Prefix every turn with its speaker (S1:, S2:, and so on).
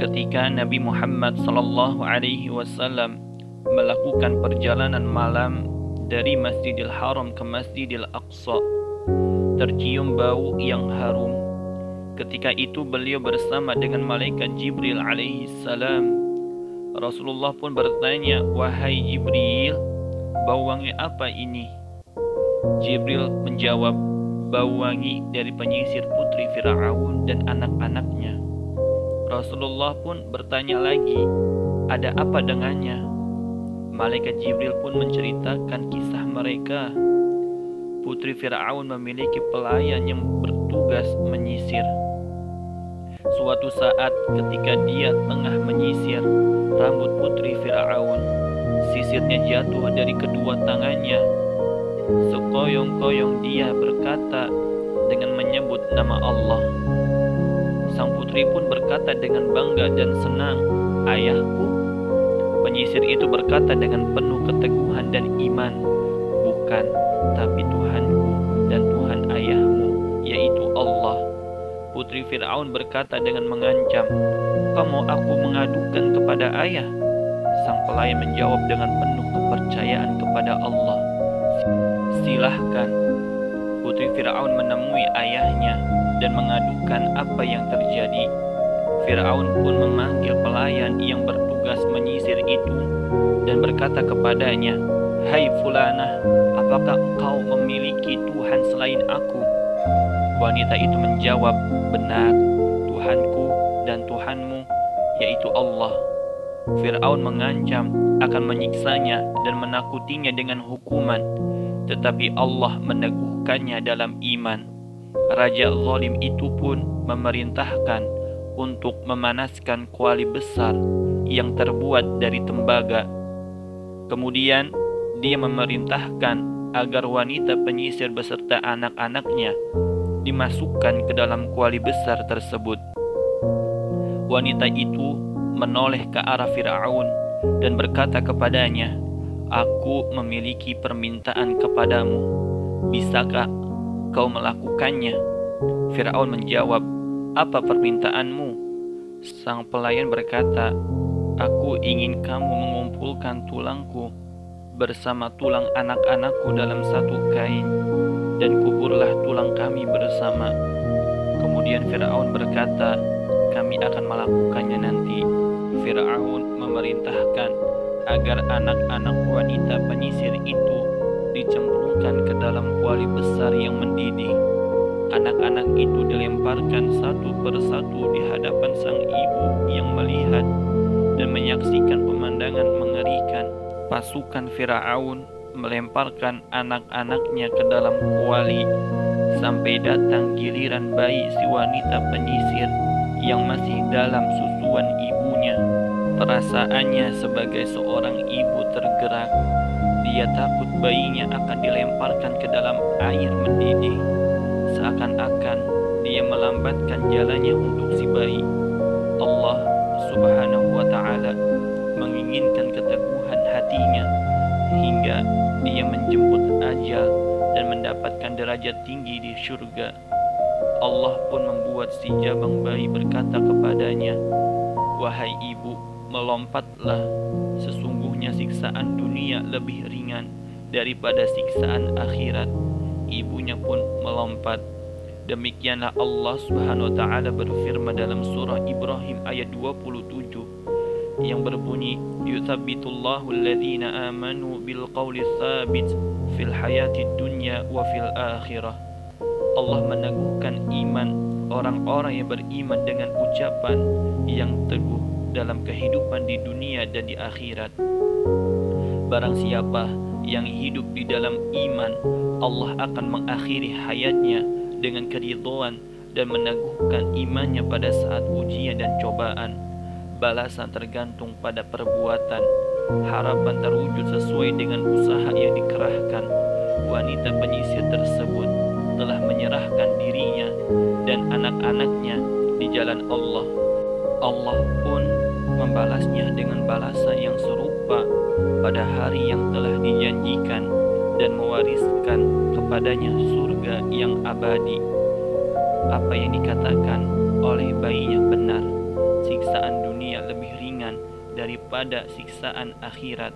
S1: ketika Nabi Muhammad sallallahu alaihi wasallam melakukan perjalanan malam dari Masjidil Haram ke Masjidil Aqsa tercium bau yang harum. Ketika itu beliau bersama dengan malaikat Jibril alaihi salam. Rasulullah pun bertanya wahai Jibril bau wangi apa ini? Jibril menjawab bau wangi dari penyisir putri Firaun dan anak-anaknya Rasulullah pun bertanya lagi, ada apa dengannya? Malaikat Jibril pun menceritakan kisah mereka. Putri Firaun memiliki pelayan yang bertugas menyisir. Suatu saat ketika dia tengah menyisir rambut putri Firaun, sisirnya jatuh dari kedua tangannya. Sekoyong-koyong dia berkata dengan menyebut nama Allah. Putri pun berkata dengan bangga dan senang, "Ayahku." Penyisir itu berkata dengan penuh keteguhan dan iman, "Bukan, tapi Tuhanku dan Tuhan ayahmu, yaitu Allah." Putri Firaun berkata dengan mengancam, "Kamu aku mengadukan kepada ayah?" Sang pelayan menjawab dengan penuh kepercayaan kepada Allah, "Silahkan." Putri Firaun menemui ayahnya dan mengadukan apa yang terjadi. Firaun pun memanggil pelayan yang bertugas menyisir itu dan berkata kepadanya, "Hai Fulana, apakah engkau memiliki Tuhan selain aku?" Wanita itu menjawab, "Benar, Tuhanku dan Tuhanmu, yaitu Allah." Firaun mengancam akan menyiksanya dan menakutinya dengan hukuman, tetapi Allah meneguhkannya dalam iman. Raja zalim itu pun memerintahkan untuk memanaskan kuali besar yang terbuat dari tembaga. Kemudian dia memerintahkan agar wanita penyisir beserta anak-anaknya dimasukkan ke dalam kuali besar tersebut. Wanita itu menoleh ke arah Firaun dan berkata kepadanya, "Aku memiliki permintaan kepadamu. Bisakah kau melakukannya? Firaun menjawab, "Apa permintaanmu?" Sang pelayan berkata, "Aku ingin kamu mengumpulkan tulangku bersama tulang anak-anakku dalam satu kain, dan kuburlah tulang kami bersama." Kemudian Firaun berkata, "Kami akan melakukannya nanti." Firaun memerintahkan agar anak-anak wanita penyisir itu kuali besar yang mendidih. Anak-anak itu dilemparkan satu persatu di hadapan sang ibu yang melihat dan menyaksikan pemandangan mengerikan. Pasukan Firaun melemparkan anak-anaknya ke dalam kuali sampai datang giliran bayi si wanita penyisir yang masih dalam susuan ibunya. Perasaannya sebagai seorang ibu tergerak dia takut bayinya akan dilemparkan ke dalam air mendidih. Seakan-akan dia melambatkan jalannya untuk si bayi. Allah Subhanahu wa taala menginginkan keteguhan hatinya hingga dia menjemput ajal dan mendapatkan derajat tinggi di surga. Allah pun membuat si jabang bayi berkata kepadanya, "Wahai ibu, melompatlah. Sesungguhnya siksaan dunia lebih ringan daripada siksaan akhirat. Ibunya pun melompat. Demikianlah Allah Subhanahu wa taala berfirman dalam surah Ibrahim ayat 27 yang berbunyi yuthabbitullahu alladhina amanu bil qawli tsabit fil hayati dunya wa fil akhirah. Allah meneguhkan iman orang-orang yang beriman dengan ucapan yang teguh dalam kehidupan di dunia dan di akhirat. Barang siapa yang hidup di dalam iman, Allah akan mengakhiri hayatnya dengan keridhaan dan meneguhkan imannya pada saat ujian dan cobaan. Balasan tergantung pada perbuatan. Harapan terwujud sesuai dengan usaha yang dikerahkan. Wanita penyisir tersebut telah menyerahkan dirinya dan anak-anaknya di jalan Allah. Allah pun membalasnya dengan balasan yang serupa lupa pada hari yang telah dijanjikan dan mewariskan kepadanya surga yang abadi. Apa yang dikatakan oleh bayinya benar, siksaan dunia lebih ringan daripada siksaan akhirat.